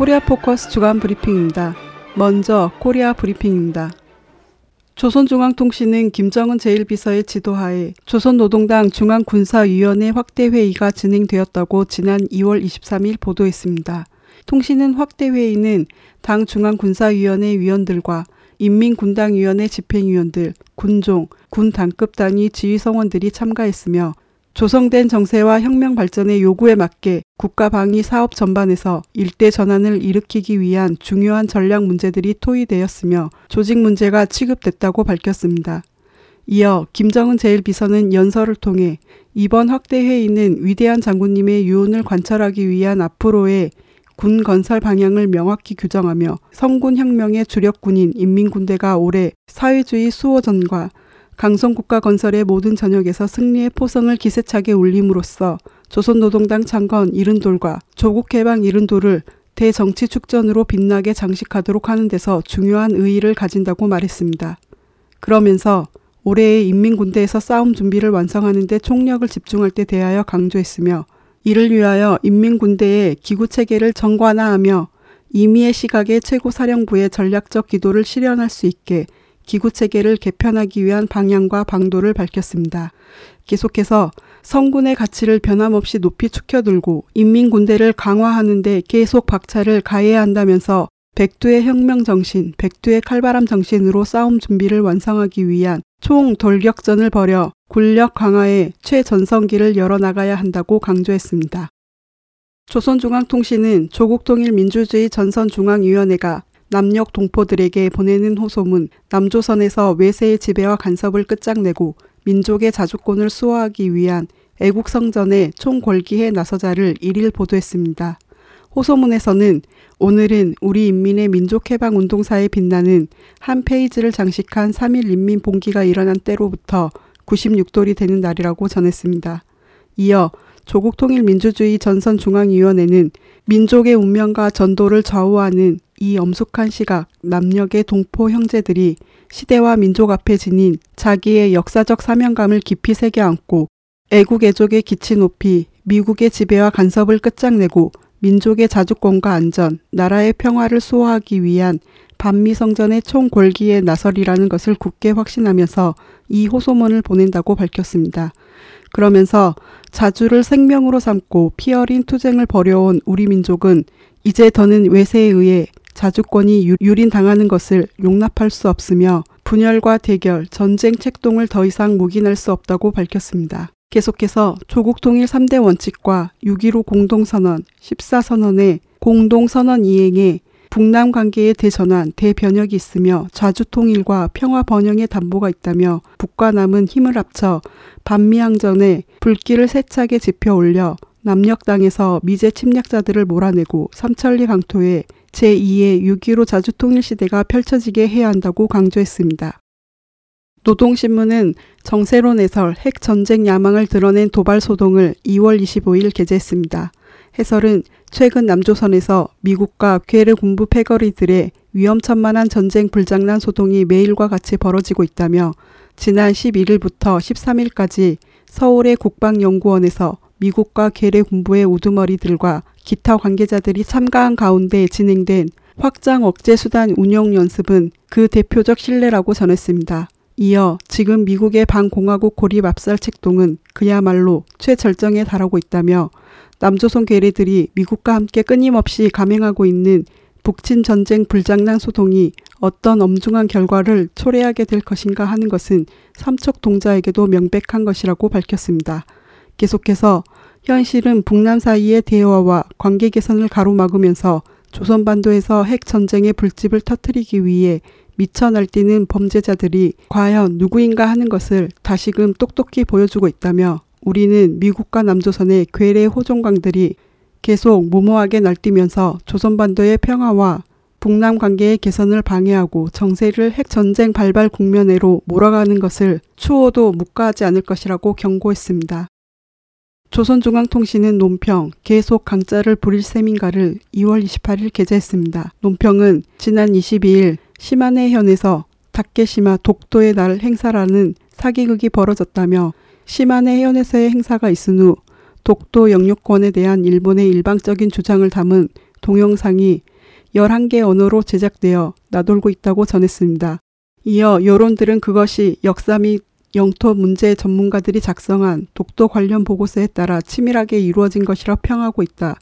코리아 포커스 주간 브리핑입니다. 먼저 코리아 브리핑입니다. 조선중앙통신은 김정은 제1비서의 지도하에 조선노동당 중앙군사위원회 확대회의가 진행되었다고 지난 2월 23일 보도했습니다. 통신은 확대회의는 당 중앙군사위원회 위원들과 인민군당위원회 집행위원들, 군종, 군단급 단위 지휘성원들이 참가했으며 조성된 정세와 혁명 발전의 요구에 맞게 국가 방위 사업 전반에서 일대 전환을 일으키기 위한 중요한 전략 문제들이 토의되었으며 조직 문제가 취급됐다고 밝혔습니다. 이어 김정은 제1비서는 연설을 통해 이번 확대 회의는 위대한 장군님의 유운을 관철하기 위한 앞으로의 군 건설 방향을 명확히 규정하며 성군 혁명의 주력군인 인민군대가 올해 사회주의 수호전과 강성국가 건설의 모든 전역에서 승리의 포성을 기세차게 울림으로써 조선노동당 창건 이른돌과 조국해방 이른돌을 대정치 축전으로 빛나게 장식하도록 하는 데서 중요한 의의를 가진다고 말했습니다. 그러면서 올해의 인민군대에서 싸움 준비를 완성하는 데 총력을 집중할 때 대하여 강조했으며 이를 위하여 인민군대의 기구체계를 정관화하며 이미의 시각의 최고사령부의 전략적 기도를 실현할 수 있게 기구 체계를 개편하기 위한 방향과 방도를 밝혔습니다. 계속해서 성군의 가치를 변함없이 높이 축혀들고 인민군대를 강화하는 데 계속 박차를 가해야 한다면서 백두의 혁명 정신, 백두의 칼바람 정신으로 싸움 준비를 완성하기 위한 총 돌격전을 벌여 군력 강화에 최전성기를 열어나가야 한다고 강조했습니다. 조선중앙통신은 조국통일민주주의 전선중앙위원회가 남녘 동포들에게 보내는 호소문 남조선에서 외세의 지배와 간섭을 끝장내고 민족의 자주권을 수호하기 위한 애국성전의 총궐기에 나서자를 일일 보도했습니다. 호소문에서는 오늘은 우리 인민의 민족해방운동사에 빛나는 한 페이지를 장식한 3일 인민봉기가 일어난 때로부터 96돌이 되는 날이라고 전했습니다. 이어 조국 통일민주주의 전선 중앙위원회는 민족의 운명과 전도를 좌우하는 이 엄숙한 시각 남녘의 동포 형제들이 시대와 민족 앞에 지닌 자기의 역사적 사명감을 깊이 새겨 안고 애국 애족의 기치 높이 미국의 지배와 간섭을 끝장내고 민족의 자주권과 안전, 나라의 평화를 수호하기 위한 반미 성전의 총골기에 나설이라는 것을 굳게 확신하면서 이 호소문을 보낸다고 밝혔습니다. 그러면서 자주를 생명으로 삼고 피 어린 투쟁을 벌여온 우리 민족은 이제 더는 외세에 의해 자주권이 유린당하는 것을 용납할 수 없으며 분열과 대결, 전쟁 책동을 더 이상 묵인할 수 없다고 밝혔습니다. 계속해서 조국 통일 3대 원칙과 6.15 공동선언, 14선언의 공동선언 이행에 북남 관계의 대전환, 대변혁이 있으며 좌주 통일과 평화 번영의 담보가 있다며 북과 남은 힘을 합쳐 반미항전에 불길을 세차게 지펴 올려 남녘 땅에서 미제 침략자들을 몰아내고 삼천리 강토에 제2의 6.15 자주통일 시대가 펼쳐지게 해야 한다고 강조했습니다. 노동신문은 정세론 해설 핵 전쟁 야망을 드러낸 도발 소동을 2월 25일 게재했습니다. 해설은 최근 남조선에서 미국과 괴뢰 군부 패거리들의 위험천만한 전쟁 불장난 소동이 매일과 같이 벌어지고 있다며 지난 11일부터 13일까지 서울의 국방연구원에서 미국과 괴뢰 군부의 우두머리들과 기타 관계자들이 참가한 가운데 진행된 확장 억제 수단 운용 연습은 그 대표적 신뢰라고 전했습니다. 이어 지금 미국의 반공화국 고립 압살 책동은 그야말로 최절정에 달하고 있다며 남조선 괴뢰들이 미국과 함께 끊임없이 감행하고 있는 북친 전쟁 불장난 소동이 어떤 엄중한 결과를 초래하게 될 것인가 하는 것은 삼척 동자에게도 명백한 것이라고 밝혔습니다. 계속해서 현실은 북남 사이의 대화와 관계 개선을 가로막으면서 조선반도에서 핵 전쟁의 불집을 터뜨리기 위해 미쳐 날뛰는 범죄자들이 과연 누구인가 하는 것을 다시금 똑똑히 보여주고 있다며 우리는 미국과 남조선의 괴뢰 호종광들이 계속 무모하게 날뛰면서 조선반도의 평화와 북남 관계의 개선을 방해하고 정세를 핵 전쟁 발발 국면으로 몰아가는 것을 추호도 묵과하지 않을 것이라고 경고했습니다. 조선중앙통신은 논평 계속 강자를 부릴 셈인가를 2월 28일 게재했습니다. 논평은 지난 22일 시마네 현에서 다케시마 독도의 날 행사라는 사기극이 벌어졌다며 시마네 해연에서의 행사가 있은 후 독도 영유권에 대한 일본의 일방적인 주장을 담은 동영상이 11개 언어로 제작되어 나돌고 있다고 전했습니다. 이어 여론들은 그것이 역사 및 영토 문제 전문가들이 작성한 독도 관련 보고서에 따라 치밀하게 이루어진 것이라 평하고 있다.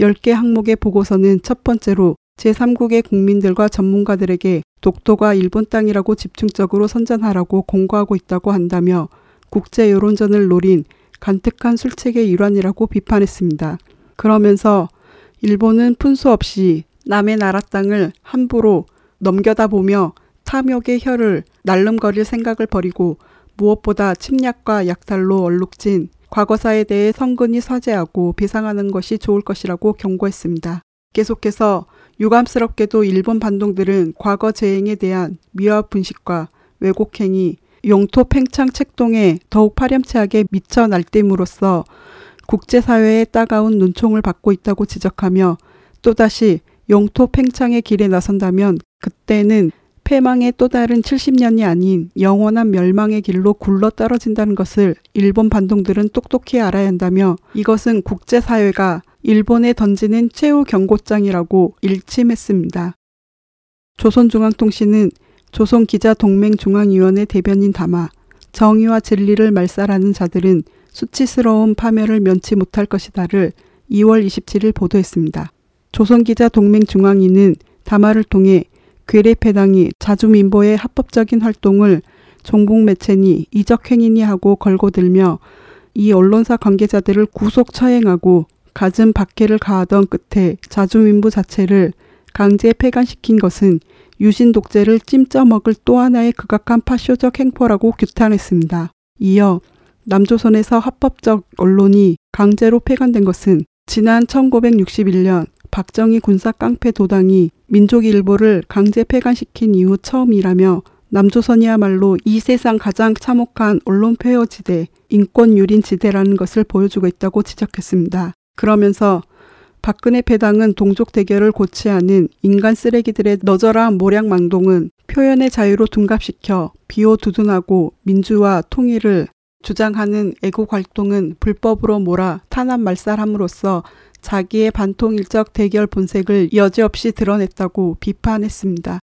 10개 항목의 보고서는 첫 번째로 제3국의 국민들과 전문가들에게 독도가 일본 땅이라고 집중적으로 선전하라고 공고하고 있다고 한다며 국제 여론전을 노린 간특한 술책의 일환이라고 비판했습니다. 그러면서 일본은 푼수 없이 남의 나라 땅을 함부로 넘겨다 보며 탐욕의 혀를 날름거릴 생각을 버리고 무엇보다 침략과 약탈로 얼룩진 과거사에 대해 성근히 사죄하고 배상하는 것이 좋을 것이라고 경고했습니다. 계속해서 유감스럽게도 일본 반동들은 과거 재행에 대한 미화 분식과 왜곡행위, 영토 팽창 책동에 더욱 파렴치하게 미쳐 날땜으로써 국제사회의 따가운 눈총을 받고 있다고 지적하며 또다시 영토 팽창의 길에 나선다면 그때는 패망의 또 다른 70년이 아닌 영원한 멸망의 길로 굴러 떨어진다는 것을 일본 반동들은 똑똑히 알아야 한다며 이것은 국제사회가 일본에 던지는 최후 경고장이라고 일침했습니다. 조선중앙통신은 조선기자동맹중앙위원회 대변인 담아 정의와 진리를 말살하는 자들은 수치스러운 파멸을 면치 못할 것이다를 2월 27일 보도했습니다. 조선기자동맹중앙위는 담화를 통해 괴뢰패당이 자주민보의 합법적인 활동을 종북 매체니 이적행위니 하고 걸고 들며 이 언론사 관계자들을 구속 처행하고 갖은 박해를 가하던 끝에 자주민부 자체를 강제 폐간시킨 것은 유신 독재를 찜쪄먹을 또 하나의 극악한 파쇼적 행포라고 규탄했습니다. 이어 남조선에서 합법적 언론이 강제로 폐간된 것은 지난 1961년 박정희 군사 깡패 도당이 민족일보를 강제 폐간시킨 이후 처음이라며 남조선이야말로 이 세상 가장 참혹한 언론 폐허 지대, 인권 유린 지대라는 것을 보여주고 있다고 지적했습니다. 그러면서 박근혜 패당은 동족 대결을 고치 않은 인간 쓰레기들의 너저한 모략망동은 표현의 자유로 둔갑시켜 비호두둔하고 민주화 통일을 주장하는 애국 활동은 불법으로 몰아 탄압 말살함으로써 자기의 반통일적 대결 본색을 여지없이 드러냈다고 비판했습니다.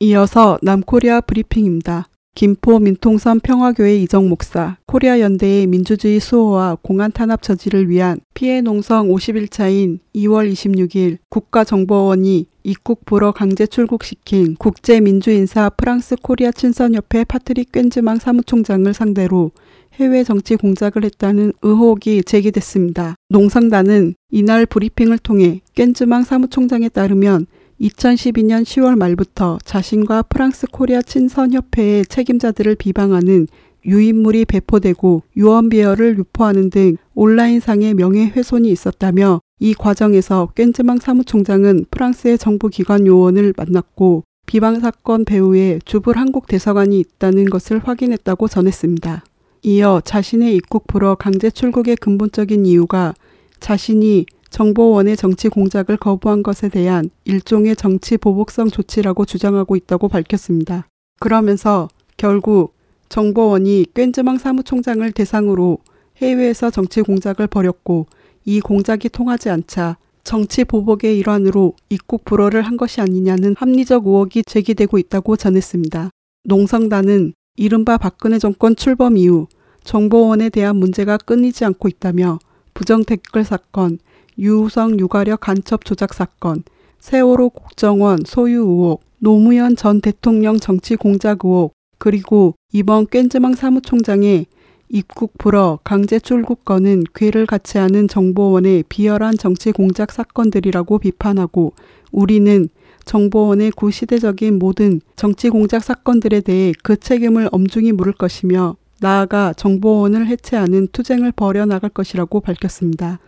이어서 남코리아 브리핑입니다. 김포 민통선 평화교회 이적 목사, 코리아 연대의 민주주의 수호와 공안 탄압 저지를 위한 피해 농성 51차인 2월 26일 국가정보원이 입국 불허 강제 출국시킨 국제민주인사 프랑스 코리아 친선협회 파트릭 꽌즈망 사무총장을 상대로 해외 정치 공작을 했다는 의혹이 제기됐습니다. 농성단은 이날 브리핑을 통해 꽌즈망 사무총장에 따르면 2012년 10월 말부터 자신과 프랑스 코리아 친선협회의 책임자들을 비방하는 유인물이 배포되고 유언비어를 유포하는 등 온라인상의 명예훼손이 있었다며 이 과정에서 꽌즈망 사무총장은 프랑스의 정부기관 요원을 만났고 비방 사건 배후에 주불 한국 대사관이 있다는 것을 확인했다고 전했습니다. 이어 자신의 입국 불허 강제 출국의 근본적인 이유가 자신이 정보원의 정치 공작을 거부한 것에 대한 일종의 정치 보복성 조치라고 주장하고 있다고 밝혔습니다. 그러면서 결국 정보원이 꽌즈망 사무총장을 대상으로 해외에서 정치 공작을 벌였고 이 공작이 통하지 않자 정치 보복의 일환으로 입국 불허를 한 것이 아니냐는 합리적 의혹이 제기되고 있다고 전했습니다. 농성단은 이른바 박근혜 정권 출범 이후 정보원에 대한 문제가 끊이지 않고 있다며 부정 댓글 사건, 유우성 유가력 간첩 조작 사건, 세월호 국정원 소유 의혹, 노무현 전 대통령 정치 공작 의혹, 그리고 이번 꽌즈망 사무총장의 입국 불허 강제 출국 건은 괴를 갖지 않은 정보원의 비열한 정치 공작 사건들이라고 비판하고 우리는 정보원의 구시대적인 모든 정치 공작 사건들에 대해 그 책임을 엄중히 물을 것이며 나아가 정보원을 해체하는 투쟁을 벌여나갈 것이라고 밝혔습니다.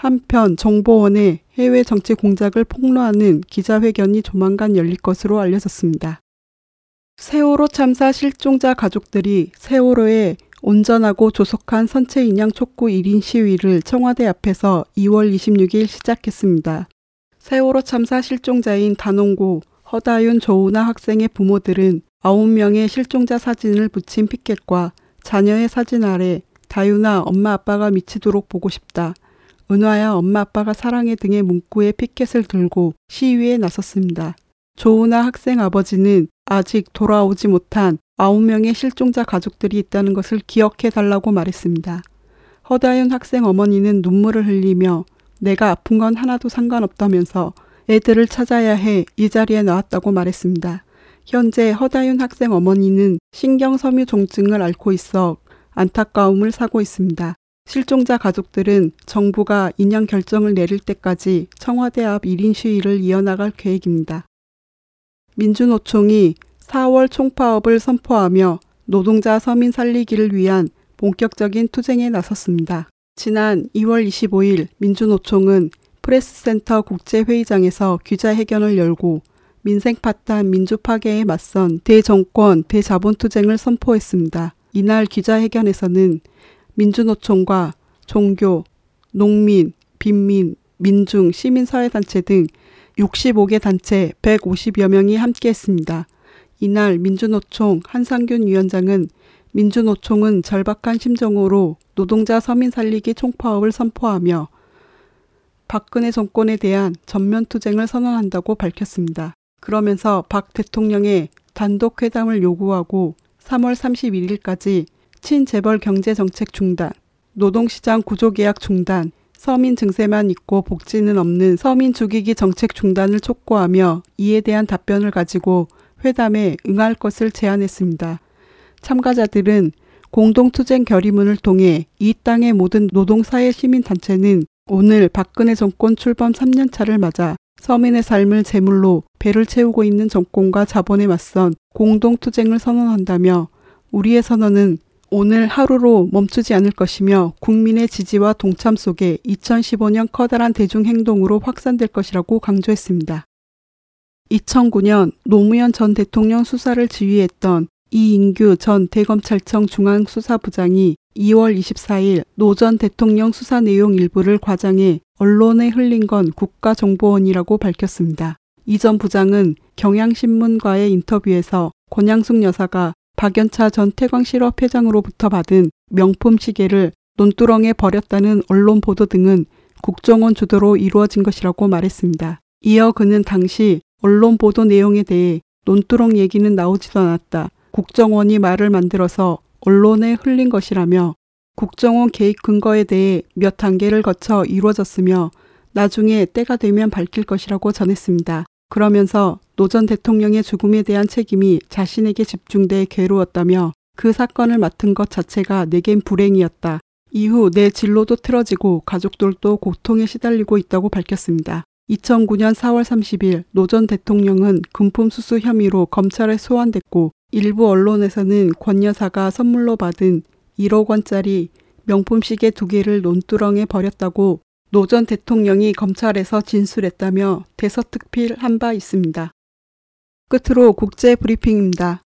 한편 정보원의 해외 정치 공작을 폭로하는 기자회견이 조만간 열릴 것으로 알려졌습니다. 세월호 참사 실종자 가족들이 세월호에 온전하고 조속한 선체 인양 촉구 1인 시위를 청와대 앞에서 2월 26일 시작했습니다. 세월호 참사 실종자인 단원고 허다윤 조우나 학생의 부모들은 9명의 실종자 사진을 붙인 피켓과 자녀의 사진 아래 다윤아 엄마 아빠가 미치도록 보고 싶다. 은화야 엄마 아빠가 사랑해 등의 문구에 피켓을 들고 시위에 나섰습니다. 조은아 학생 아버지는 아직 돌아오지 못한 9명의 실종자 가족들이 있다는 것을 기억해 달라고 말했습니다. 허다윤 학생 어머니는 눈물을 흘리며 내가 아픈 건 하나도 상관없다면서 애들을 찾아야 해 이 자리에 나왔다고 말했습니다. 현재 허다윤 학생 어머니는 신경섬유 종증을 앓고 있어 안타까움을 사고 있습니다. 실종자 가족들은 정부가 인양 결정을 내릴 때까지 청와대 앞 1인 시위를 이어나갈 계획입니다. 민주노총이 4월 총파업을 선포하며 노동자 서민 살리기를 위한 본격적인 투쟁에 나섰습니다. 지난 2월 25일 민주노총은 프레스센터 국제회의장에서 기자회견을 열고 민생 파탄 민주 파괴에 맞선 대정권 대자본 투쟁을 선포했습니다. 이날 기자회견에서는 민주노총과 종교, 농민, 빈민, 민중, 시민사회단체 등 65개 단체 150여 명이 함께했습니다. 이날 민주노총 한상균 위원장은 민주노총은 절박한 심정으로 노동자 서민 살리기 총파업을 선포하며 박근혜 정권에 대한 전면 투쟁을 선언한다고 밝혔습니다. 그러면서 박 대통령의 단독 회담을 요구하고 3월 31일까지 친재벌 경제 정책 중단, 노동시장 구조계약 중단, 서민 증세만 있고 복지는 없는 서민 죽이기 정책 중단을 촉구하며 이에 대한 답변을 가지고 회담에 응할 것을 제안했습니다. 참가자들은 공동투쟁 결의문을 통해 이 땅의 모든 노동사회 시민단체는 오늘 박근혜 정권 출범 3년차를 맞아 서민의 삶을 제물로 배를 채우고 있는 정권과 자본에 맞선 공동투쟁을 선언한다며 우리의 선언은 오늘 하루로 멈추지 않을 것이며 국민의 지지와 동참 속에 2015년 커다란 대중행동으로 확산될 것이라고 강조했습니다. 2009년 노무현 전 대통령 수사를 지휘했던 이인규 전 대검찰청 중앙수사부장이 2월 24일 노 전 대통령 수사 내용 일부를 과장해 언론에 흘린 건 국가정보원이라고 밝혔습니다. 이 전 부장은 경향신문과의 인터뷰에서 권양숙 여사가 박연차 전 태광실업 회장으로부터 받은 명품 시계를 논두렁에 버렸다는 언론 보도 등은 국정원 주도로 이루어진 것이라고 말했습니다. 이어 그는 당시 언론 보도 내용에 대해 논두렁 얘기는 나오지도 않았다. 국정원이 말을 만들어서 언론에 흘린 것이라며 국정원 계획 근거에 대해 몇 단계를 거쳐 이루어졌으며 나중에 때가 되면 밝힐 것이라고 전했습니다. 그러면서 노 전 대통령의 죽음에 대한 책임이 자신에게 집중돼 괴로웠다며 그 사건을 맡은 것 자체가 내겐 불행이었다. 이후 내 진로도 틀어지고 가족들도 고통에 시달리고 있다고 밝혔습니다. 2009년 4월 30일 노 전 대통령은 금품 수수 혐의로 검찰에 소환됐고 일부 언론에서는 권 여사가 선물로 받은 1억 원짜리 명품 시계 두 개를 논두렁에 버렸다고 노 전 대통령이 검찰에서 진술했다며 대서특필한 바 있습니다. 끝으로 국제 브리핑입니다.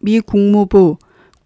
미 국무부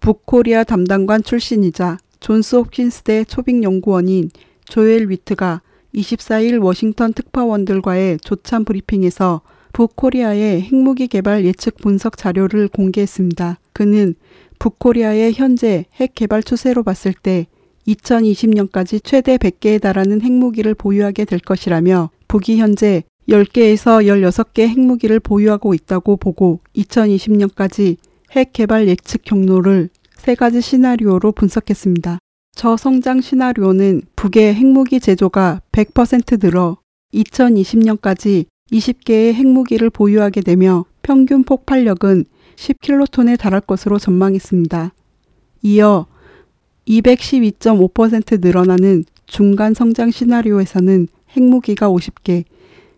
북코리아 담당관 출신이자 존스 홉킨스대 초빙 연구원인 조엘 위트가 24일 워싱턴 특파원들과의 조찬 브리핑에서 북코리아의 핵무기 개발 예측 분석 자료를 공개했습니다. 그는 북코리아의 현재 핵 개발 추세로 봤을 때 2020년까지 최대 100개에 달하는 핵무기를 보유하게 될 것이라며 북이 현재 10개에서 16개 핵무기를 보유하고 있다고 보고 2020년까지 핵 개발 예측 경로를 세 가지 시나리오로 분석했습니다. 저성장 시나리오는 북의 핵무기 제조가 100% 늘어 2020년까지 20개의 핵무기를 보유하게 되며 평균 폭발력은 10킬로톤에 달할 것으로 전망했습니다. 이어 212.5% 늘어나는 중간 성장 시나리오에서는 핵무기가 50개,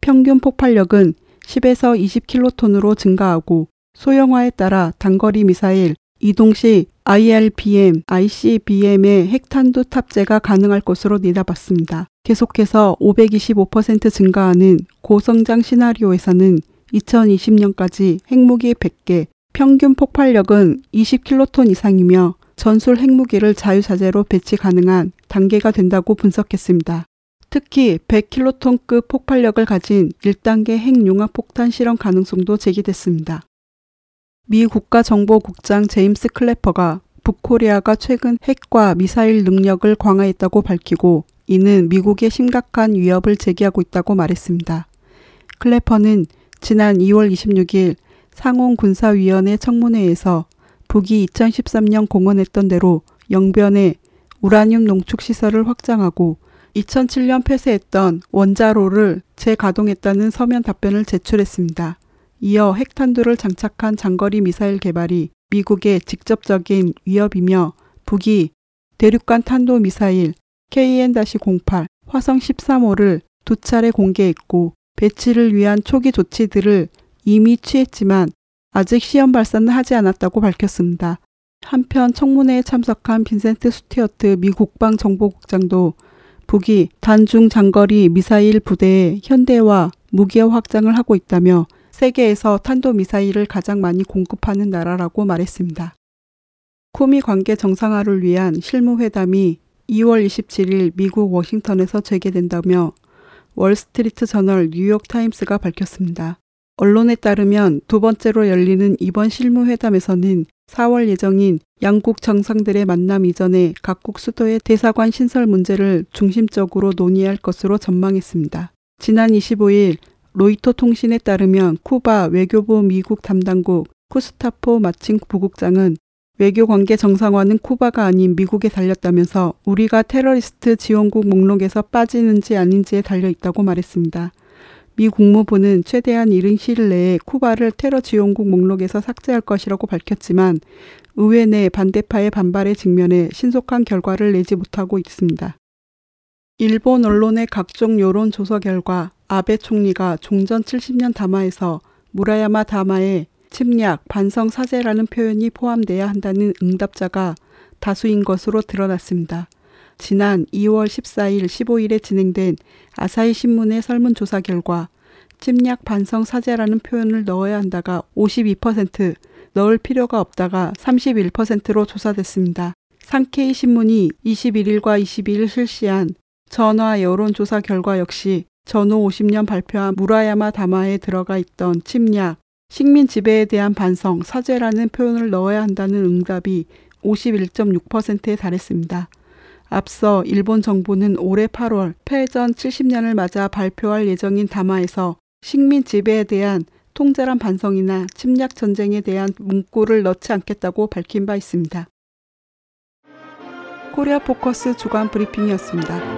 평균 폭발력은 10에서 20킬로톤으로 증가하고 소형화에 따라 단거리 미사일, 이동 시 IRBM, ICBM의 핵탄두 탑재가 가능할 것으로 내다봤습니다. 계속해서 525% 증가하는 고성장 시나리오에서는 2020년까지 핵무기 100개, 평균 폭발력은 20킬로톤 이상이며 전술 핵무기를 자유자재로 배치 가능한 단계가 된다고 분석했습니다. 특히 100킬로톤급 폭발력을 가진 1단계 핵융합폭탄 실험 가능성도 제기됐습니다. 미 국가정보국장 제임스 클래퍼가 북코리아가 최근 핵과 미사일 능력을 강화했다고 밝히고 이는 미국에 심각한 위협을 제기하고 있다고 말했습니다. 클래퍼는 지난 2월 26일 상원 군사위원회 청문회에서 북이 2013년 공언했던 대로 영변에 우라늄 농축 시설을 확장하고 2007년 폐쇄했던 원자로를 재가동했다는 서면 답변을 제출했습니다. 이어 핵탄두를 장착한 장거리 미사일 개발이 미국의 직접적인 위협이며 북이 대륙간 탄도 미사일 KN-08 화성 13호를 두 차례 공개했고 배치를 위한 초기 조치들을 이미 취했지만 아직 시험 발사는 하지 않았다고 밝혔습니다. 한편 청문회에 참석한 빈센트 스튜어트 미 국방정보국장도 북이 단중 장거리 미사일 부대의 현대화, 무기화 확장을 하고 있다며 세계에서 탄도미사일을 가장 많이 공급하는 나라라고 말했습니다. 쿠미 관계 정상화를 위한 실무회담이 2월 27일 미국 워싱턴에서 재개된다며 월스트리트 저널 뉴욕타임스가 밝혔습니다. 언론에 따르면 두 번째로 열리는 이번 실무회담에서는 4월 예정인 양국 정상들의 만남 이전에 각국 수도의 대사관 신설 문제를 중심적으로 논의할 것으로 전망했습니다. 지난 25일 로이터 통신에 따르면 쿠바 외교부 미국 담당국 쿠스타포 마칭 부국장은 외교 관계 정상화는 쿠바가 아닌 미국에 달렸다면서 우리가 테러리스트 지원국 목록에서 빠지는지 아닌지에 달려 있다고 말했습니다. 미 국무부는 최대한 이른 시일 내에 쿠바를 테러 지원국 목록에서 삭제할 것이라고 밝혔지만 의회 내 반대파의 반발에 직면해 신속한 결과를 내지 못하고 있습니다. 일본 언론의 각종 여론 조사 결과 아베 총리가 종전 70년 담화에서 무라야마 담화에 침략, 반성 사죄라는 표현이 포함돼야 한다는 응답자가 다수인 것으로 드러났습니다. 지난 2월 14일, 15일에 진행된 아사히 신문의 설문조사 결과 침략 반성 사죄라는 표현을 넣어야 한다가 52%, 넣을 필요가 없다가 31%로 조사됐습니다. 상케이 신문이 21일과 22일 실시한 전화 여론조사 결과 역시 전후 50년 발표한 무라야마 담화에 들어가 있던 침략, 식민 지배에 대한 반성, 사죄라는 표현을 넣어야 한다는 응답이 51.6%에 달했습니다. 앞서 일본 정부는 올해 8월 패전 70년을 맞아 발표할 예정인 담화에서 식민 지배에 대한 통제란 반성이나 침략 전쟁에 대한 문구를 넣지 않겠다고 밝힌 바 있습니다. 코리아 포커스 주간 브리핑이었습니다.